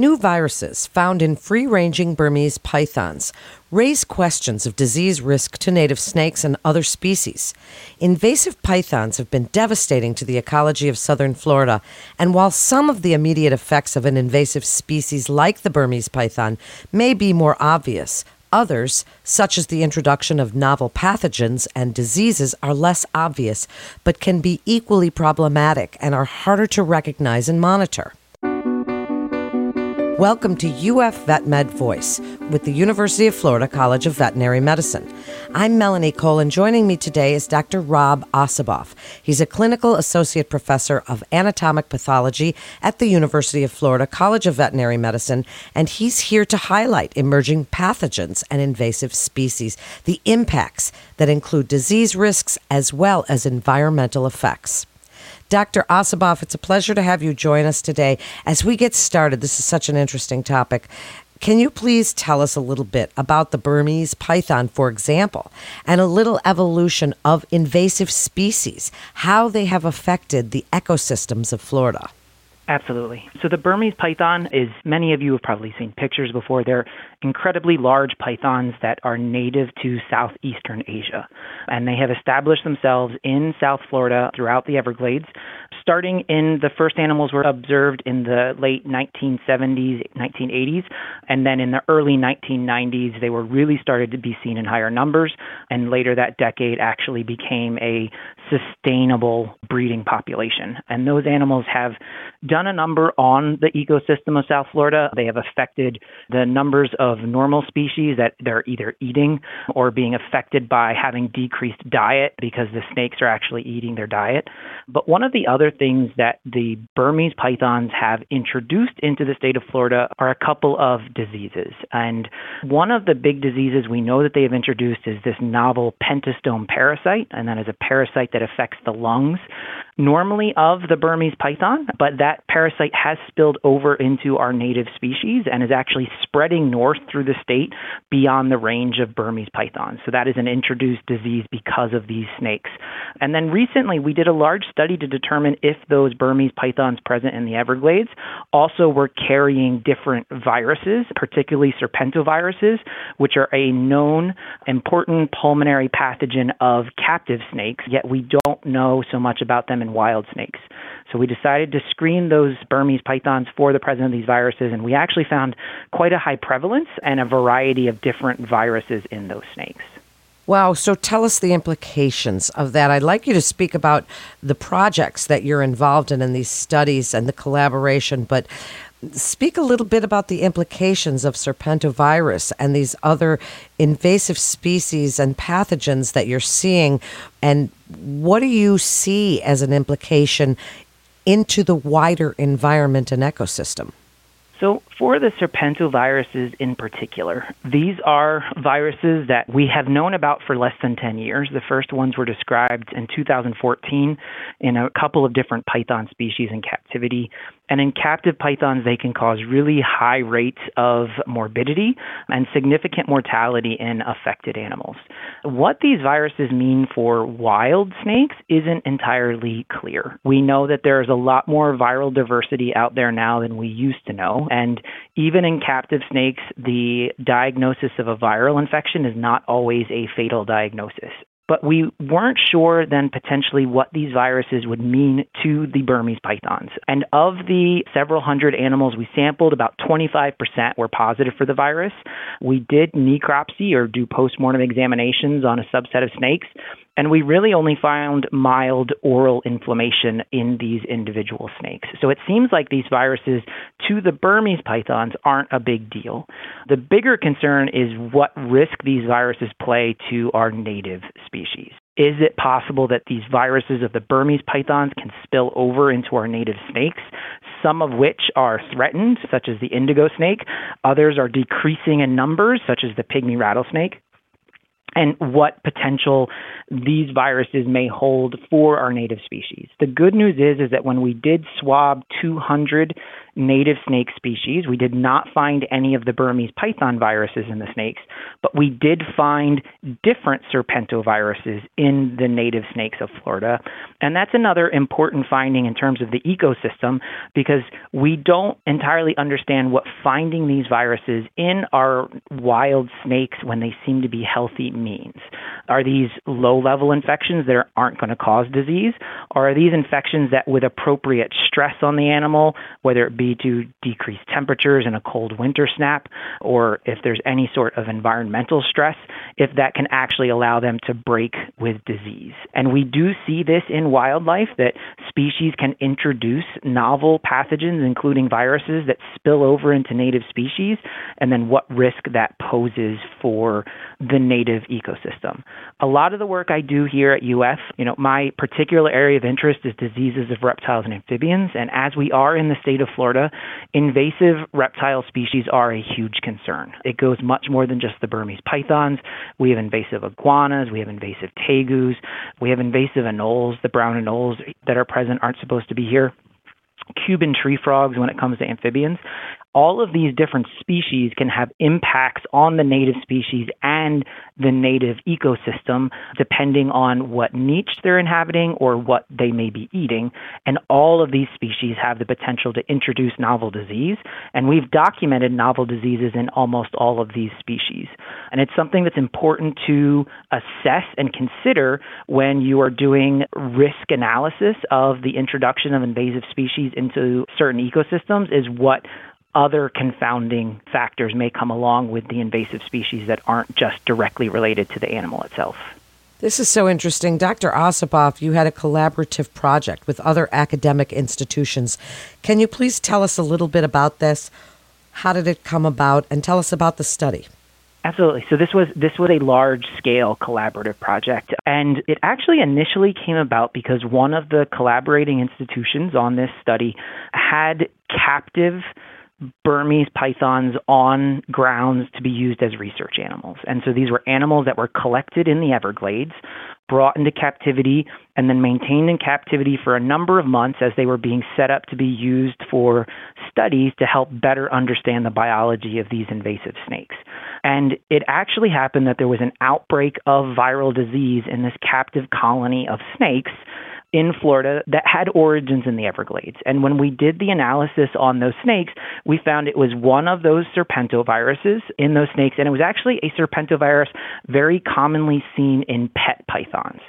New viruses found in free ranging Burmese pythons raise questions of disease risk to native snakes and other species. Invasive pythons have been devastating to the ecology of southern Florida, and while some of the immediate effects of an invasive species like the Burmese python may be more obvious, Others, such as the introduction of novel pathogens and diseases, are less obvious, but can be equally problematic and are harder to recognize and monitor. Welcome to UF Vet Med Voice with the University of Florida College of Veterinary Medicine. I'm Melanie Cole, and joining me today is Dr. Rob Ossiboff. He's a clinical associate professor of anatomic pathology at the University of Florida College of Veterinary Medicine, and he's here to highlight emerging pathogens and invasive species, the impacts that include disease risks as well as environmental effects. Dr. Ossiboff, it's a pleasure to have you join us today. As we get started, this is such an interesting topic. Can you please tell us a little bit about the Burmese python, for example, and a little evolution of invasive species, how they have affected the ecosystems of Florida? Absolutely. So the Burmese python is many of you have probably seen pictures before. They're incredibly large pythons that are native to southeastern Asia. And they have established themselves in South Florida throughout the Everglades. Starting in the first animals were observed in the late 1970s, 1980s, and then in the early 1990s they were really started to be seen in higher numbers and later that decade actually became a sustainable breeding population. And those animals have done a number on the ecosystem of South Florida. They have affected the numbers of normal species that they're either eating or being affected by having decreased diet because the snakes are actually eating their diet. But one of the other things that the Burmese pythons have introduced into the state of Florida are a couple of diseases. And one of the big diseases we know that they have introduced is this novel pentastome parasite, and that is a parasite that affects the lungs normally of the Burmese python, but that parasite has spilled over into our native species and is actually spreading north through the state beyond the range of Burmese pythons. So that is an introduced disease because of these snakes. And then recently we did a large study to determine if those Burmese pythons present in the Everglades also were carrying different viruses, particularly serpentoviruses, which are a known important pulmonary pathogen of captive snakes, yet we don't know so much about them in wild snakes. So we decided to screen those Burmese pythons for the presence of these viruses, and we actually found quite a high prevalence and a variety of different viruses in those snakes. Wow. So tell us the implications of that. I'd like you to speak about the projects that you're involved in in these studies and the collaboration, but speak a little bit about the implications of serpentovirus and these other invasive species and pathogens that you're seeing and what do you see as an implication into the wider environment and ecosystem so, for the serpentoviruses in particular, these are viruses that we have known about for less than 10 years. The first ones were described in 2014 in a couple of different python species in captivity. And in captive pythons, they can cause really high rates of morbidity and significant mortality in affected animals. What these viruses mean for wild snakes isn't entirely clear. We know that there's a lot more viral diversity out there now than we used to know. And even in captive snakes, the diagnosis of a viral infection is not always a fatal diagnosis but we weren't sure then potentially what these viruses would mean to the Burmese pythons. And of the several hundred animals we sampled, about 25% were positive for the virus. We did necropsy or do postmortem examinations on a subset of snakes, and we really only found mild oral inflammation in these individual snakes. So it seems like these viruses to the Burmese pythons aren't a big deal. The bigger concern is what risk these viruses play to our native species. Is it possible that these viruses of the Burmese pythons can spill over into our native snakes, some of which are threatened, such as the indigo snake? Others are decreasing in numbers, such as the pygmy rattlesnake and what potential these viruses may hold for our native species. The good news is is that when we did swab 200 native snake species. We did not find any of the Burmese python viruses in the snakes, but we did find different serpentoviruses in the native snakes of Florida. And that's another important finding in terms of the ecosystem because we don't entirely understand what finding these viruses in our wild snakes when they seem to be healthy means. Are these low level infections that aren't going to cause disease? Or are these infections that, with appropriate stress on the animal, whether it be to decrease temperatures in a cold winter snap, or if there's any sort of environmental stress, if that can actually allow them to break with disease? And we do see this in wildlife that species can introduce novel pathogens, including viruses, that spill over into native species, and then what risk that poses for the native ecosystem. A lot of the work I do here at UF, you know, my particular area of interest is diseases of reptiles and amphibians, and as we are in the state of Florida, invasive reptile species are a huge concern. It goes much more than just the Burmese pythons. We have invasive iguanas, we have invasive tegus, we have invasive anoles. The brown anoles that are present aren't supposed to be here. Cuban tree frogs when it comes to amphibians all of these different species can have impacts on the native species and the native ecosystem depending on what niche they're inhabiting or what they may be eating. And all of these species have the potential to introduce novel disease. And we've documented novel diseases in almost all of these species. And it's something that's important to assess and consider when you are doing risk analysis of the introduction of invasive species into certain ecosystems is what other confounding factors may come along with the invasive species that aren't just directly related to the animal itself. This is so interesting. Dr. Ossiboff, you had a collaborative project with other academic institutions. Can you please tell us a little bit about this? How did it come about? And tell us about the study. Absolutely. So this was this was a large scale collaborative project and it actually initially came about because one of the collaborating institutions on this study had captive Burmese pythons on grounds to be used as research animals. And so these were animals that were collected in the Everglades, brought into captivity, and then maintained in captivity for a number of months as they were being set up to be used for studies to help better understand the biology of these invasive snakes. And it actually happened that there was an outbreak of viral disease in this captive colony of snakes in Florida that had origins in the Everglades. And when we did the analysis on those snakes, we found it was one of those serpentoviruses in those snakes, and it was actually a serpentovirus very commonly seen in pet pythons.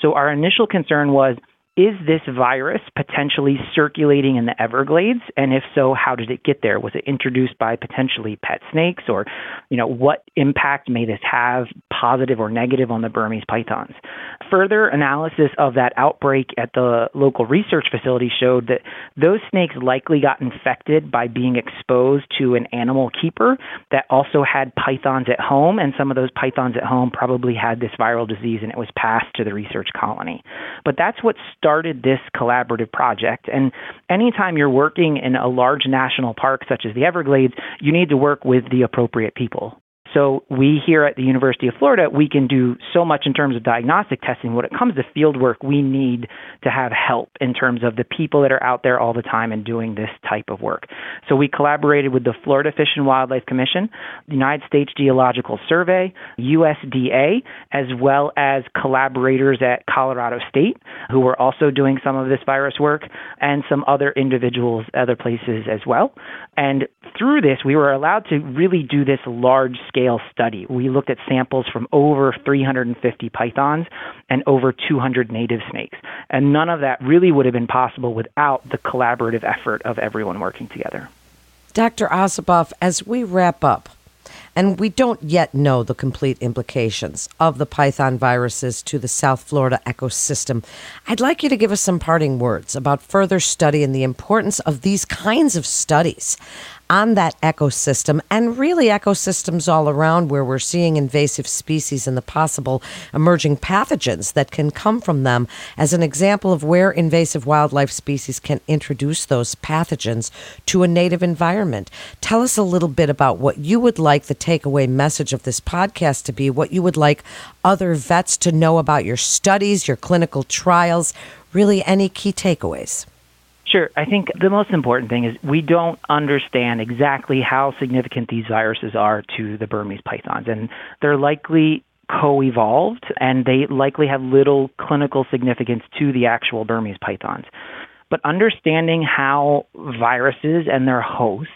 So our initial concern was is this virus potentially circulating in the Everglades? And if so, how did it get there? Was it introduced by potentially pet snakes? Or, you know, what impact may this have, positive or negative, on the Burmese pythons? Further analysis of that outbreak at the local research facility showed that those snakes likely got infected by being exposed to an animal keeper that also had pythons at home, and some of those pythons at home probably had this viral disease and it was passed to the research colony. But that's what started this collaborative project. And anytime you're working in a large national park such as the Everglades, you need to work with the appropriate people. So we here at the University of Florida, we can do so much in terms of diagnostic testing. When it comes to field work, we need to have help in terms of the people that are out there all the time and doing this type of work. So we collaborated with the Florida Fish and Wildlife Commission, the United States Geological Survey, USDA, as well as collaborators at Colorado State who were also doing some of this virus work and some other individuals other places as well. And through this, we were allowed to really do this large scale study. We looked at samples from over 350 pythons and over 200 native snakes. And none of that really would have been possible without the collaborative effort of everyone working together. Dr. Ossiboff, as we wrap up, and we don't yet know the complete implications of the python viruses to the South Florida ecosystem. I'd like you to give us some parting words about further study and the importance of these kinds of studies on that ecosystem and really ecosystems all around where we're seeing invasive species and the possible emerging pathogens that can come from them as an example of where invasive wildlife species can introduce those pathogens to a native environment. Tell us a little bit about what you would like the takeaway message of this podcast to be, what you would like other vets to know about your studies, your clinical trials, really any key takeaways. Sure. I think the most important thing is we don't understand exactly how significant these viruses are to the Burmese pythons. And they're likely co evolved and they likely have little clinical significance to the actual Burmese pythons. But understanding how viruses and their hosts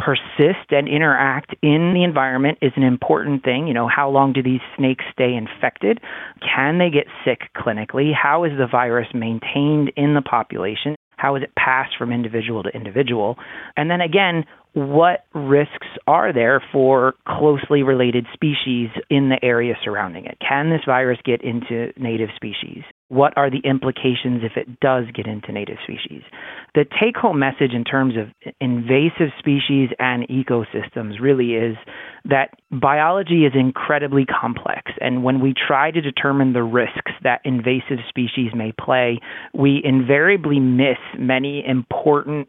persist and interact in the environment is an important thing. You know, how long do these snakes stay infected? Can they get sick clinically? How is the virus maintained in the population? How is it passed from individual to individual? And then again, what risks are there for closely related species in the area surrounding it? Can this virus get into native species? What are the implications if it does get into native species? The take home message in terms of invasive species and ecosystems really is that biology is incredibly complex. And when we try to determine the risks that invasive species may play, we invariably miss many important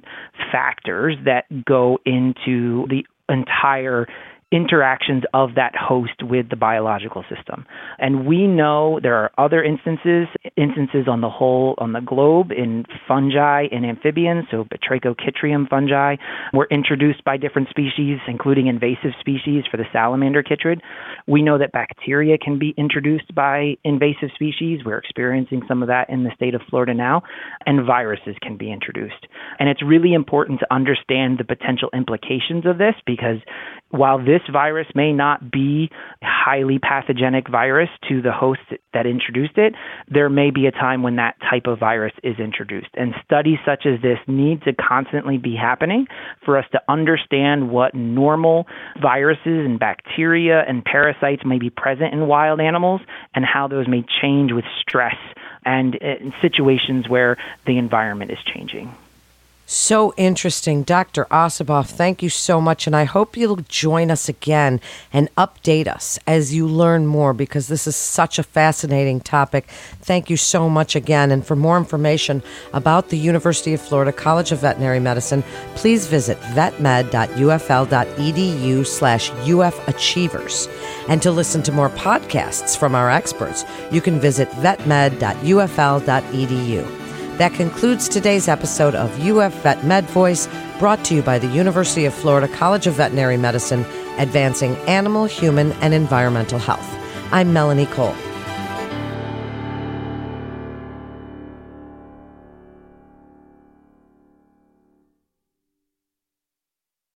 factors that go into the entire interactions of that host with the biological system. And we know there are other instances, instances on the whole on the globe in fungi and amphibians, so Batrachochytrium fungi were introduced by different species, including invasive species for the salamander chytrid. We know that bacteria can be introduced by invasive species. We're experiencing some of that in the state of Florida now, and viruses can be introduced. And it's really important to understand the potential implications of this because while this virus may not be a highly pathogenic virus to the host that introduced it, there may be a time when that type of virus is introduced. And studies such as this need to constantly be happening for us to understand what normal viruses and bacteria and parasites may be present in wild animals and how those may change with stress and in situations where the environment is changing. So interesting. Dr. Ossiboff, thank you so much. And I hope you'll join us again and update us as you learn more because this is such a fascinating topic. Thank you so much again. And for more information about the University of Florida College of Veterinary Medicine, please visit vetmed.ufl.edu slash ufachievers. And to listen to more podcasts from our experts, you can visit vetmed.ufl.edu. That concludes today's episode of UF Vet Med Voice, brought to you by the University of Florida College of Veterinary Medicine, advancing animal, human, and environmental health. I'm Melanie Cole.